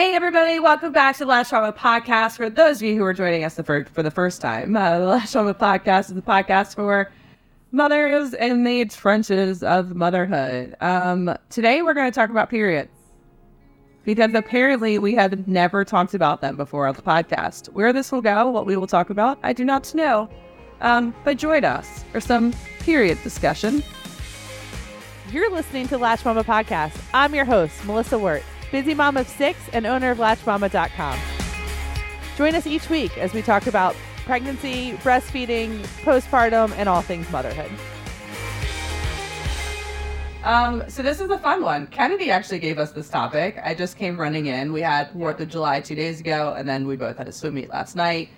Hey, everybody, welcome back to the Latch Mama Podcast. For those of you who are joining us for the first time, uh, the Latch Mama Podcast is the podcast for mothers in the trenches of motherhood. Um, today, we're going to talk about periods because apparently we have never talked about them before on the podcast. Where this will go, what we will talk about, I do not know. Um, but join us for some period discussion. You're listening to Latch Mama Podcast. I'm your host, Melissa Wirt, busy mom of six and owner of LatchMama.com. Join us each week as we talk about pregnancy, breastfeeding, postpartum, and all things motherhood. Um, so this is a fun one. Kennedy actually gave us this topic. I just came running in. We had Fourth of July two days ago, and then we both had a swim meet last night.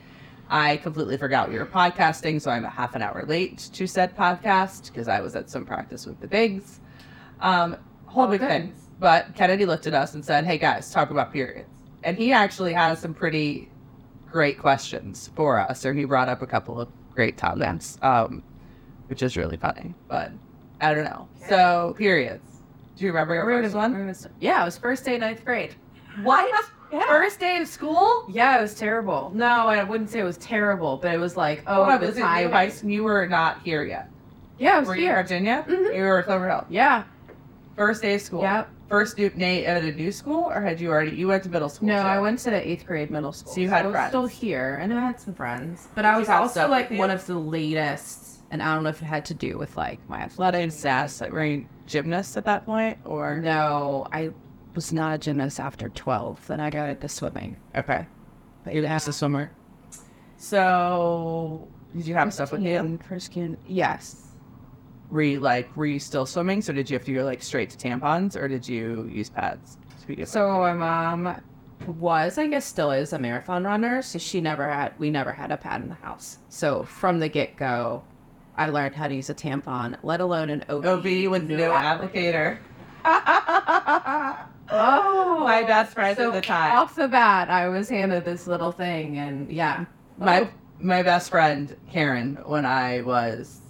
I completely forgot we were podcasting, so I'm a half an hour late to said podcast because I was at some practice with the bigs. Um, whole big thing. But Kennedy looked at us and said, "Hey guys, talk about periods." And he actually has some pretty great questions for us, or he brought up a couple of great topics, um, which is really funny. But I don't know. So periods. Do you remember your first one? Yeah, it was first day ninth grade. What? Yeah. First day of school? Yeah, it was terrible. No, I wouldn't say it was terrible, but it was like, oh, Oh, it was was it high. you? You were not here yet. Yeah, I was Were you in here. Virginia? Mhm. You were at Clover Hill. Yeah. First day of school. Yeah. First new Nate at a new school, or had you already? You went to middle school. No? I went to the eighth grade middle school. So you had I was friends. still here, and I had some friends. But I was also like one of the latest, and I don't know if it had to do with like my athletics. Sass, like, were you gymnast at that point, or No, I was not a gymnast after 12. Then I got into swimming. okay? But You asked a swimmer. So did you have stuff with? And first skin. Yes. Were you like were you still swimming? So did you have to go like straight to tampons, or did you use pads? So my mom was, I guess, still is a marathon runner. So she never had, we never had a pad in the house. So from the get go, I learned how to use a tampon, let alone an OB. OB with no applicator. Oh, My best friend so at the time. Off the bat, I was handed this little thing, and yeah, my my best friend Karen when I was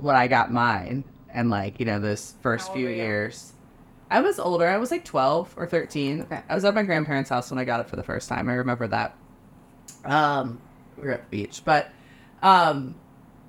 when I got mine and like you know those first few old were you? years. I was older. I was like twelve or thirteen. Okay. I was at my grandparents' house when I got it for the first time. I remember that. Um, we were at the beach, but um,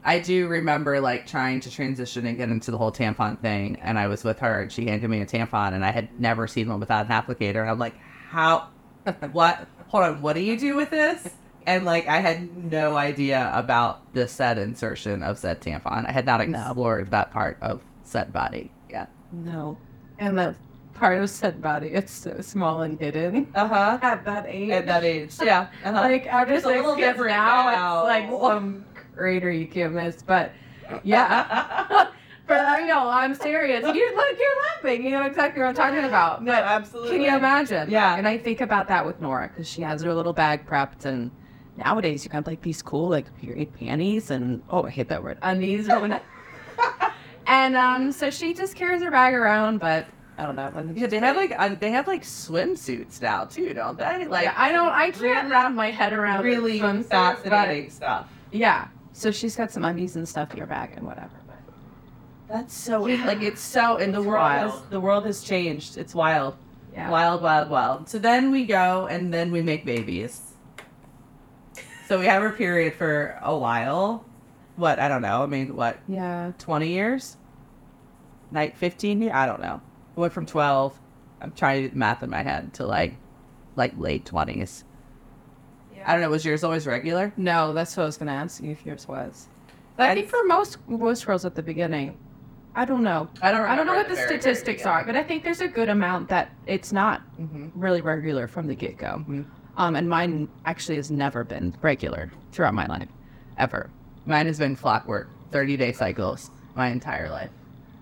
I do remember like trying to transition and get into the whole tampon thing. And I was with her, and she handed me a tampon, and I had never seen one without an applicator. And I'm like, how? what? Hold on. What do you do with this? And like, I had no idea about the said insertion of said tampon. I had not No. explored that part of said body. Yeah. no, and the part of said body, it's so small and hidden Uh huh. at that age. At that age. Yeah. Uh-huh. like I'm just It's a like little skip different now. now. It's like some crater you can't miss, but yeah. but I know I'm serious. You're like you're laughing. You know exactly what I'm talking about. no, absolutely. can you imagine? Yeah. And I think about that with Nora because she has her little bag prepped, and nowadays you have like these cool like period panties and oh I hate that word undies and um, so she just carries her bag around, but I don't know. Yeah, they have like uh, they have like swimsuits now too, don't they? Like Like I don't. I can't wrap my head around really swimsuits, fascinating stuff. Yeah. So she's got some undies and stuff in her bag and whatever. But That's so like it's so in the world has, the world has changed. It's wild. yeah. Wild, wild, wild. So then we go and then we make babies. So we have our period for a while. What, I don't know. I mean, what, Yeah. 20 years? Night 15 years? I don't know. I went from 12. I'm trying to do math in my head to like like late 20s. I don't know, was yours always regular? No, that's what I was gonna ask you if yours was. I think for most most girls at the beginning, I don't know. I don't I don't know what the very, very statistics are, but I think there's a good amount that it's not beginning. really regular from the get go. Mhm. Um, and mine actually has never been regular throughout my life, ever. Mine has been clockwork, 30 day cycles my entire life.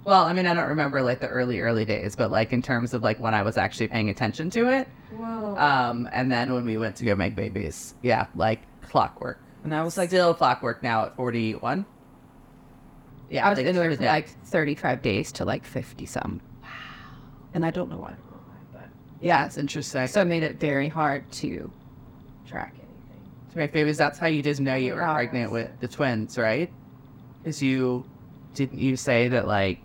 Well, I mean, I don't remember like the early, early days, but like in terms of like when I was actually paying attention to it. Whoa. Um, and then when we went to go make babies, yeah, like clockwork. and I was like, Still clockwork now at 41. Yeah, I was like, anywhere from like 35 days to like 50 some. Wow. And I don't know why. Yeah, That's interesting. so it made it very hard to track anything. to make babies, that's how you just know you were pregnant with the twins, right? Because you didn't you say that like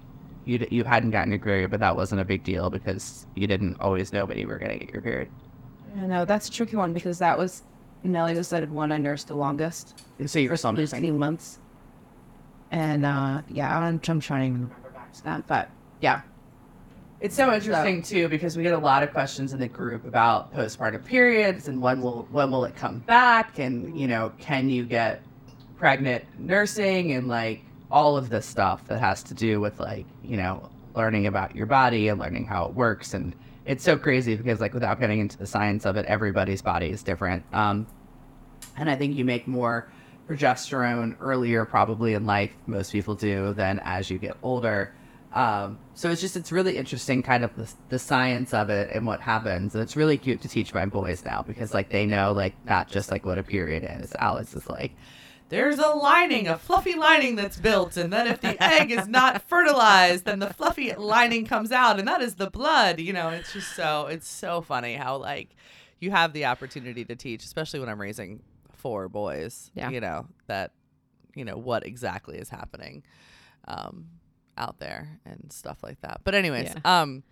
you you hadn't gotten your period, but that wasn't a big deal because you didn't always know when you were going to get your period. I know that's a tricky one because that was Nelly was the one I nursed the longest. So you were for 18 months. And uh, yeah, I'm, I'm trying to remember back to that, but yeah, It's so interesting too because we get a lot of questions in the group about postpartum periods and when will when will it come back? And you know can you get pregnant nursing? And like all of this stuff that has to do with like you know learning about your body and learning how it works. And it's so crazy because like without getting into the science of it everybody's body is different. Um, and I think you make more progesterone earlier probably in life most people do than as you get older um, so it's just it's really interesting kind of the, the science of it and what happens. And it's really cute to teach my boys now because like they know like not just like what a period is. Alice is like there's a lining a fluffy lining that's built and then if the egg is not fertilized then the fluffy lining comes out and that is the blood. You know it's just so it's so funny how like you have the opportunity to teach especially when i'm raising four boys Yeah. you know that you know what exactly is happening. Um out there and stuff like that. But anyways um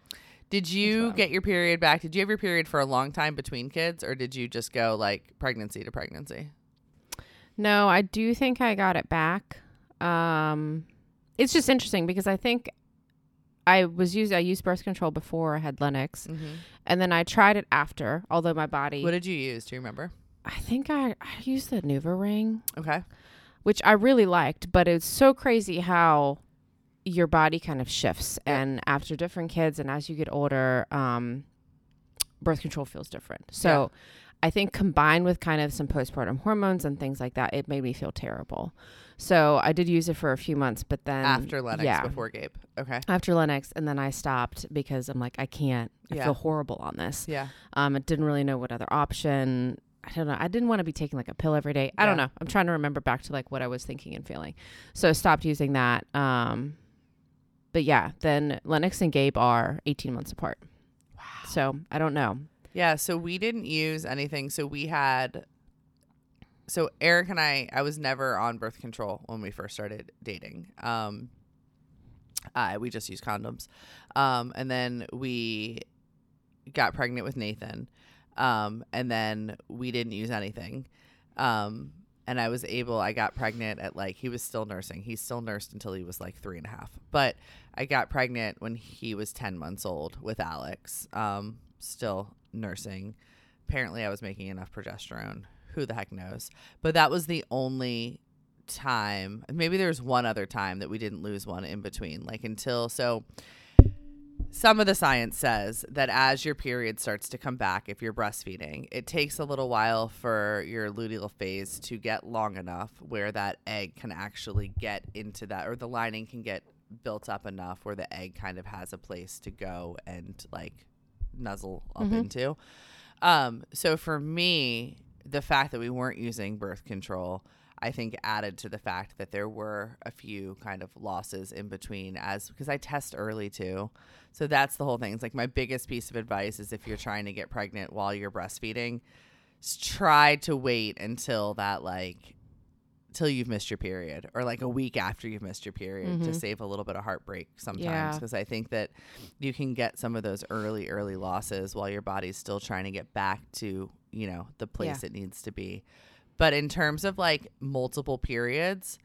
did you get your period back? Did you have your period for a long time between kids or did you just go like pregnancy to pregnancy? No, I do think I got it back. Um, it's just interesting because I think I was used I used birth control before I had Lennox, and then I tried it after. Although my body, what did you use? Do you remember? I think I, I used the NuvaRing, okay. which I really liked, but it's so crazy how your body kind of shifts, and after different kids, and as you get older, um, birth control feels different. So. I think combined with kind of some postpartum hormones and things like that, it made me feel terrible. So I did use it for a few months, but then after lennox yeah, before gabe okay after Lennox, and then I stopped because I'm like, I can't. I feel horrible on this. yeah Um, I didn't really know what other option. I don't know. I didn't want to be taking like a pill every day. I don't know. I'm trying to remember back to like what I was thinking and feeling. So I stopped using that. Um, but yeah, then Lennox and Gabe are 18 months apart. Wow. So I don't know. Yeah, so we didn't use anything. So we had so Eric and I I was never on birth control when we first started dating. Um uh, we just used condoms. Um and then we got pregnant with Nathan. Um and then we didn't use anything. Um and I was able I got pregnant at like he was still nursing. He still nursed until he was like three and a half. But I got pregnant when he was ten months old with Alex. Um still nursing. Apparently, I was making enough progesterone. Who the heck knows? But that was the only time. Maybe there's one other time that we didn't lose one in between. Like until so. Some of the science says that as your period starts to come back, if you're breastfeeding, it takes a little while for your luteal phase to get long enough where that egg can actually get into that, or the lining can get built up enough where the egg kind of has a place to go and like nuzzle up Mhm. into. Um, so for me, the fact that we weren't using birth control, I think added to the fact that there were a few kind of losses in between as because I test early too. So that's the whole thing. It's like my biggest piece of advice is if you're trying to get pregnant while you're breastfeeding, try to wait until that like till you've missed your period or like a week after you've missed your period to Mhm. save a little bit of heartbreak sometimes Yeah. because I think that you can get some of those early early losses while your body's still trying to get back to, you know, the place it needs to be. But in terms of like multiple periods,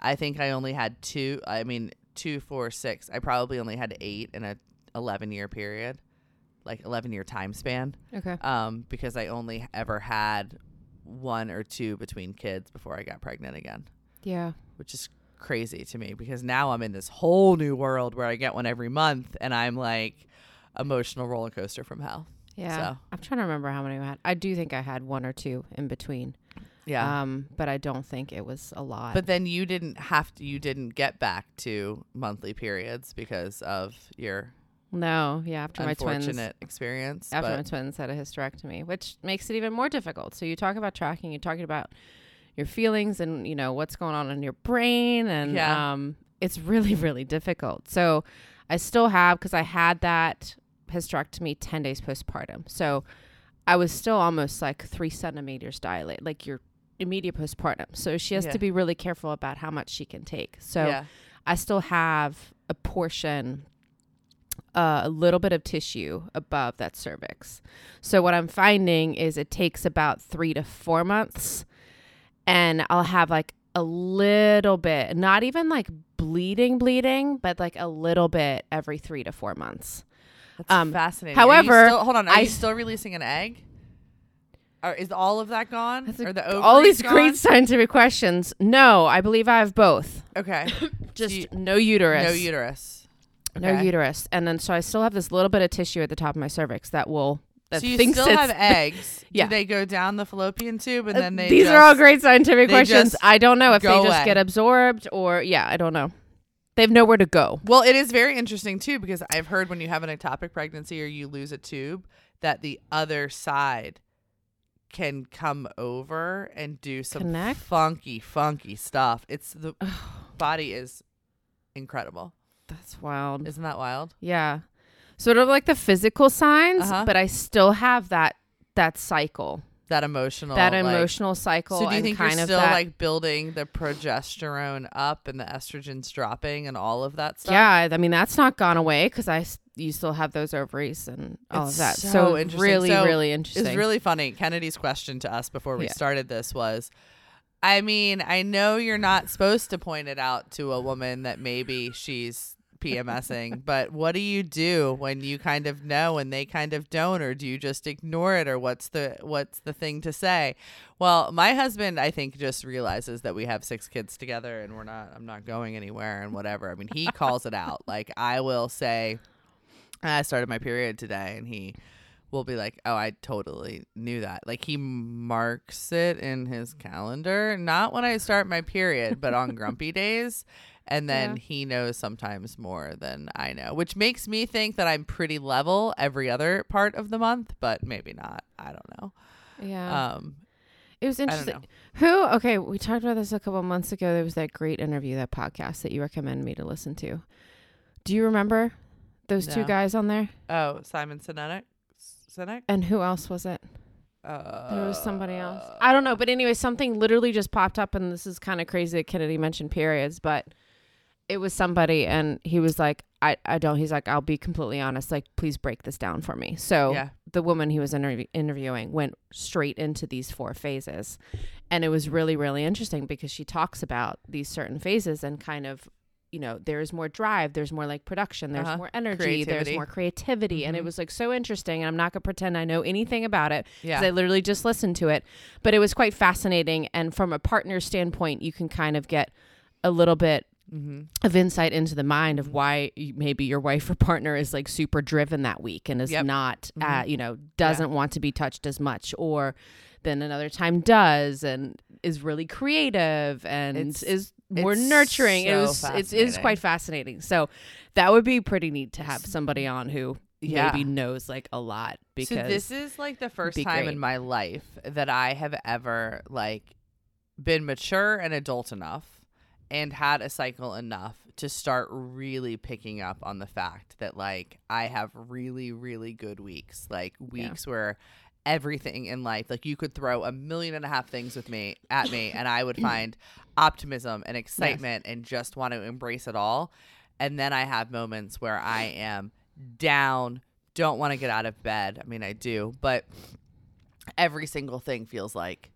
I think I only had two. I mean, two, four, six. I probably only had eight in a 11 year period, like 11 year time span, Okay. um, because I only ever had one or two between kids before I got pregnant again, Yeah. which is crazy to me because now I'm in this whole new world where I get one every month and I'm like emotional roller coaster from hell. Yeah. So. I'm trying to remember how many I had. I do think I had one or two in between. Yeah. Um, but I don't think it was a lot. But then you didn't have to. You didn't get back to monthly periods because of your no, yeah, after my twins unfortunate experience. after my twins had a hysterectomy, which makes it even more difficult. So you talk about tracking, you're talking about your feelings and you know what's going on in your brain, and Yeah. um, it's really really difficult. So I still have because I had that hysterectomy ten days postpartum, so I was still almost like three centimeters dilated, like your immediate postpartum. So she has Yeah. to be really careful about how much she can take. So yeah, I still have a portion uh, a little bit of tissue above that cervix. So what I'm finding is it takes about 3 to 4 months and I'll have like a little bit, not even like bleeding bleeding, but like a little bit every 3 to 4 months. That's Um, fascinating. however, still, hold on. Are I you still releasing an egg? Or is all of that gone? That's a- the all these great scientific questions. No, I believe I have both. Okay. Just you- no uterus. No uterus. No uterus. And then so I still have this little bit of tissue at the top of my cervix that will that so you still have eggs. Yeah. Do they go down the fallopian tube and Uh, then they These just, are all great scientific questions. I don't know if they just away. get absorbed or yeah, I don't know. They have nowhere to go. Well, it is very interesting too because I've heard when you have an ectopic pregnancy or you lose a tube that the other side can come over and do some Connect? funky, funky stuff. It's the body is incredible. That's wild. Isn't that wild? Yeah. Sort of like the physical signs, Uh-huh. but I still have that that cycle. That emotional, that like- emotional cycle So do you think kind you're of still that like building the progesterone up and the estrogens dropping and all of that stuff? Yeah, I- mean that's not gone away because I you still have those ovaries and all It's of that. so So, interesting. really, So, really interesting. It's really funny. Kennedy's question to us before we Yeah. started this was I mean, I know you're not supposed to point it out to a woman that maybe she's PMSing, but what do you do when you kind of know and they kind of don't or do you just ignore it or what's the what's the thing to say? Well, my husband I think just realizes that we have six kids together and we're not I'm not going anywhere and whatever. I mean, he calls it out. Like I will say I started my period today and he will be like, "Oh, I totally knew that." Like he marks it in his calendar, not when I start my period, but on grumpy days. And then Yeah. he knows sometimes more than I know, which makes me think that I'm pretty level every other part of the month, but maybe not. I don't know. yeah, Um, it was interesting. Who? Okay, we talked about this a couple months ago. There was that great interview, that podcast that you recommended me to listen to. Do you remember those two guys on there? Oh, Simon Sinek. Sinek. And who else was it? Uh, There was somebody else. I don't know, but anyway, something literally just popped up, and this is kind of crazy that Kennedy mentioned periods, but it was somebody, and he was like, "I, I don't." He's like, "I'll be completely honest. Like, please break this down for me." So Yeah. the woman he was interview- interviewing went straight into these four phases, and it was really, really interesting because she talks about these certain phases and kind of. You know, there's more drive, there's more like production, there's Uh-huh. more energy, there's Creativity. more creativity. And it Mhm. was like so interesting. And I'm not going to pretend I know anything about it Yeah. 'cause I literally just listened to it. But it was quite fascinating. And from a partner standpoint, you can kind of get a little bit mm-hmm. of insight into the mind of why maybe your wife or partner is like super driven that week and is Yep. not, uh, Mhm. you know, doesn't want to be touched as much, or then another time does and is really creative and It's- is more it's nurturing. it was it's, it's quite fascinating. So that would be pretty neat to have somebody on who Yeah. maybe knows like a lot because so this is like the first time great. in my life that I have ever like been mature and adult enough and had a cycle enough to start really picking up on the fact that like I have really really good weeks like weeks where everything in life like you could throw a million and a half things with me at me and I would find optimism and excitement and just want to embrace it all and then I have moments where I am down don't want to get out of bed. I mean, I do, but every single thing feels like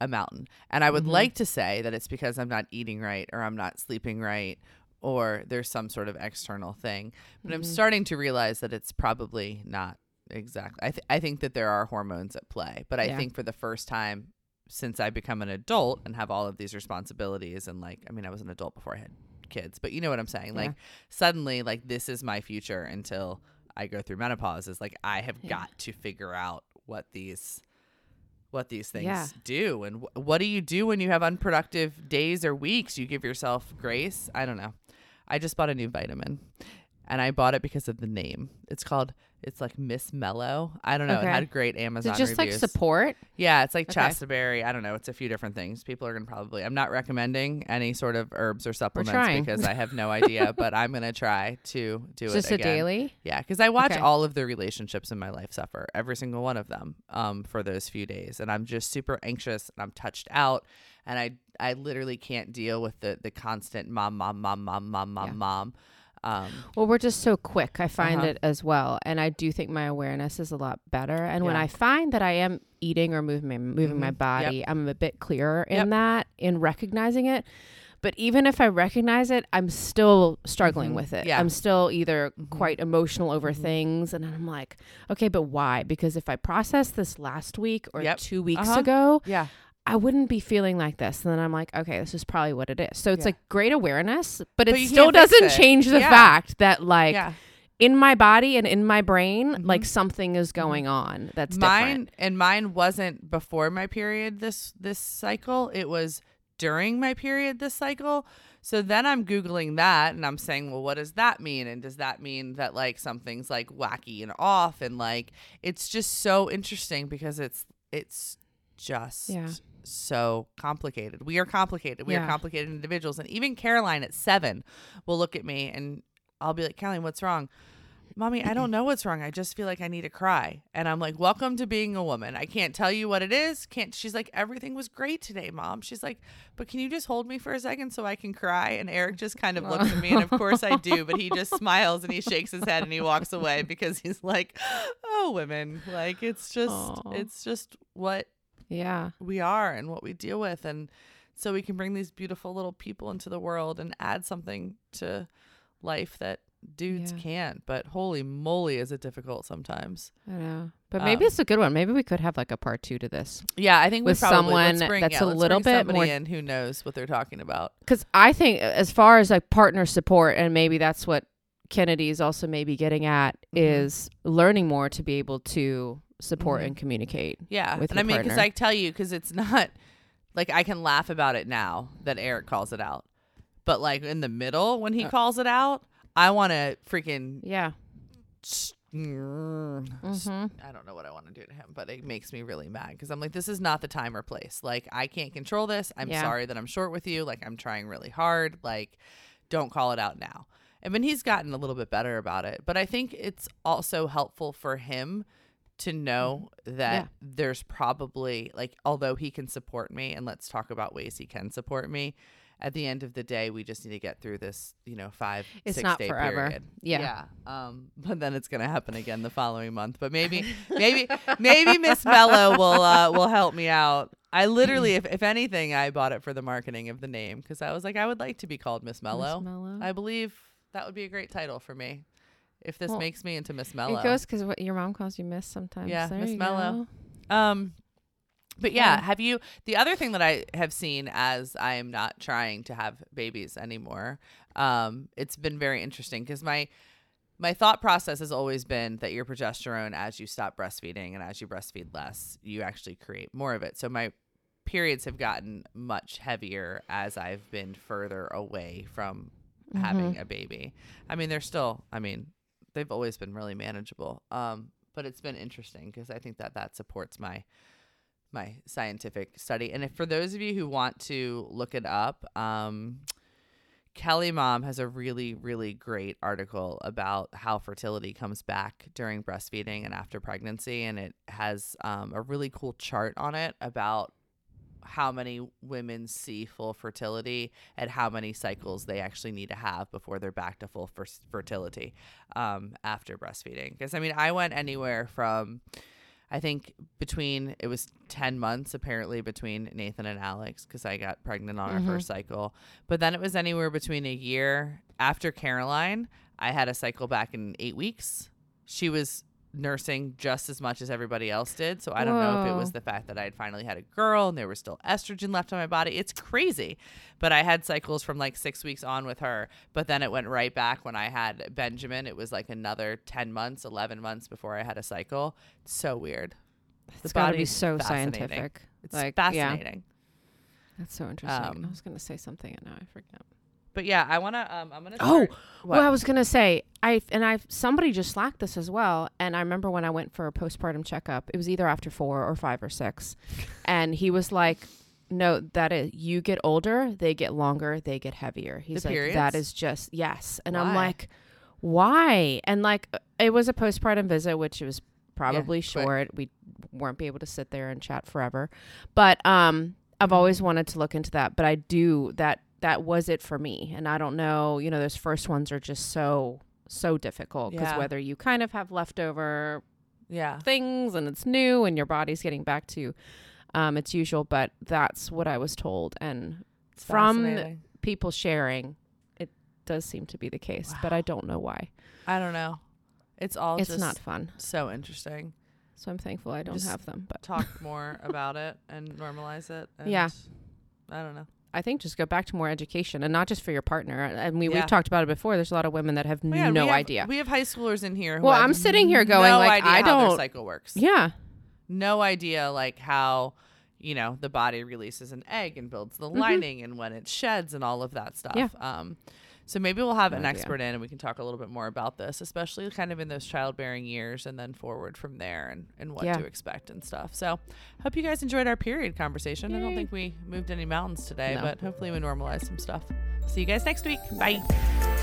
a mountain. And I would Mhm. like to say that it's because I'm not eating right or I'm not sleeping right or there's some sort of external thing. But I'm Mhm. starting to realize that it's probably not exactly. I, th- I think that there are hormones at play, but I Yeah. think for the first time since I become an adult and have all of these responsibilities and like I mean I was an adult before I had kids, but you know what I'm saying? Like suddenly like this is my future until I go through menopause is like I have Yeah. got to figure out what these what these things Yeah. do and wh- what do you do when you have unproductive days or weeks you give yourself grace i don't know i just bought a new vitamin and i bought it because of the name it's called it's like miss mellow i don't know Okay. it had great amazon it just reviews like support? yeah, it's like Okay. chasteberry. I don't know. It's a few different things. People are gonna probably. I'm not recommending any sort of herbs or supplements because I have no idea. but I'm gonna try to do Just it Just a daily? Yeah, because I watch Okay. all of the relationships in my life suffer, every single one of them, um, for those few days, and I'm just super anxious and I'm touched out, and I I literally can't deal with the the constant mom mom mom mom mom mom Yeah. mom. Um, Well, we're just so quick. I find Uh-huh. it as well, and I do think my awareness is a lot better. And when I find that I am eating or moving my, moving my Mhm. Yep. body, I'm a bit clearer in Yep. that in recognizing it. But even if I recognize it, I'm still struggling Mhm. with it. Yeah. I'm still either Mhm. quite emotional over Mhm. things, and I'm like, okay, but why? Because if I processed this last week or Yep. two weeks Uh-huh. ago, yeah. I wouldn't be feeling like this. And then I'm like, okay, this is probably what it is. So it's Yeah. like great awareness, but, But it still doesn't it. change the Yeah. fact that like yeah. in my body and in my brain, Mhm. like something is going on that's mine different. and mine wasn't before my period this this cycle it was during my period this cycle so then i'm googling that and i'm saying well what does that mean and does that mean that like something's like wacky and off and like it's just so interesting because it's it's just Yeah. so complicated we are complicated we are complicated individuals and even caroline at seven will look at me and i'll be like caroline what's wrong Mommy, I don't know what's wrong. I just feel like I need to cry. And I'm like, Welcome to being a woman. I can't tell you what it is. Can't she's like, Everything was great today, Mom. She's like, But can you just hold me for a second so I can cry? And Eric just kind of looks at me and of course I do, but he just smiles and he shakes his head and he walks away because he's like, Oh, women. Like it's just Aw. it's just what yeah. we are and what we deal with and so we can bring these beautiful little people into the world and add something to life that dudes Yeah. can't but holy moly is it difficult sometimes I know. But maybe Um, it's a good one. Maybe we could have like a part two to this. yeah i think With we probably someone bring, that's yeah, a little bit more- in who knows what they're talking about Because I think as far as like partner support, and maybe that's what Kennedy is also maybe getting at, Mhm. is learning more to be able to support Mhm. and communicate. yeah with and i mean because i tell you because it's not like i can laugh about it now that eric calls it out but like in the middle when he Uh, calls it out i want to freaking Yeah. mm I don't know what I want to do to him, but it makes me really mad because I'm like, this is not the time or place. Like, I can't control this. I'm Yeah. sorry that I'm short with you. Like, I'm trying really hard. Like, don't call it out now. I mean, he's gotten a little bit better about it, but I think it's also helpful for him to know that Yeah. there's probably like, although he can support me, and let's talk about ways he can support me. At the end of the day, we just need to get through this, you know, five, It's six not day forever. period. Yeah. Yeah. Um, but then it's gonna happen again the following month. But maybe, maybe, maybe Miss Mellow will uh, will help me out. I literally, if, if anything, I bought it for the marketing of the name because I was like, I would like to be called Miss Mellow. Mellow. I believe that would be a great title for me. If this Well, makes me into Miss Mellow. It goes because what your mom calls you Miss sometimes. Yeah, There Miss Mellow. go. Um, but yeah, have you? The other thing that I have seen as I am not trying to have babies anymore, um, it's been very interesting because my my thought process has always been that your progesterone, as you stop breastfeeding and as you breastfeed less, you actually create more of it. So my periods have gotten much heavier as I've been further away from having a baby. I mean, they're still. I mean, they've always been really manageable. Um, but it's been interesting because I think that that supports my my scientific study. And if for those of you who want to look it up, um, KellyMom has a really, really great article about how fertility comes back during breastfeeding and after pregnancy. And it has um, a really cool chart on it about how many women see full fertility and how many cycles they actually need to have before they're back to full fer- fertility um, after breastfeeding. Because, I mean, I went anywhere from. I think between it was 10 months apparently between Nathan and Alex because I got pregnant on Mhm. our first cycle. But then it was anywhere between a year after Caroline. I had a cycle back in eight weeks. She was nursing just as much as everybody else did. So I don't know if it was the fact that I had finally had a girl and there was still estrogen left on my body. It's crazy. But I had cycles from like six weeks on with her. But then it went right back when I had Benjamin. It was like another 10 months, 11 months before I had a cycle. It's so weird. It's got to be so scientific. It's Like, yeah. fascinating. That's so interesting. Um, I was going to say something and now I forgot. But yeah, I want to, um, I'm going to Oh, start. Well, I was gonna say I and I somebody just slacked this as well, and I remember when I went for a postpartum checkup, it was either after four or five or six, and he was like, "No, that is you get older, they get longer, they get heavier." He's like, periods? "That is just yes," and I'm like, "Why?" And like it was a postpartum visit, which was probably quick. short. We weren't be able to sit there and chat forever, but um, I've always wanted to look into that, but I do that. That was it for me. And I don't know, you know, those first ones are just so so difficult because Yeah. whether you kind of have leftover Yeah. things and it's new and your body's getting back to um, its usual, but that's what I was told. And It's from people sharing, it does seem to be the case, but I don't know why. I don't know. It's all it's just not fun. so interesting. So I'm thankful I don't Just have them. But Talk more about it and normalize it. And Yeah. I don't know. I think just go back to more education and not just for your partner. And we, Yeah. we've talked about it before. There's a lot of women that have Well, yeah, no we have- idea. We have high schoolers in here. Who Well, have I'm sitting here going, no like, idea I how their don't- cycle works. yeah. no idea like how you know the body releases an egg and builds the lining and when it sheds and all of that stuff Mm-hmm. Yeah. um so maybe we'll have an expert in and we can talk a little bit more about this especially kind of in those childbearing years and then forward from there and, and what Yeah. to expect and stuff. So hope you guys enjoyed our period conversation. I don't think we moved any mountains today No. but hopefully we normalized some stuff. See you guys next week. Bye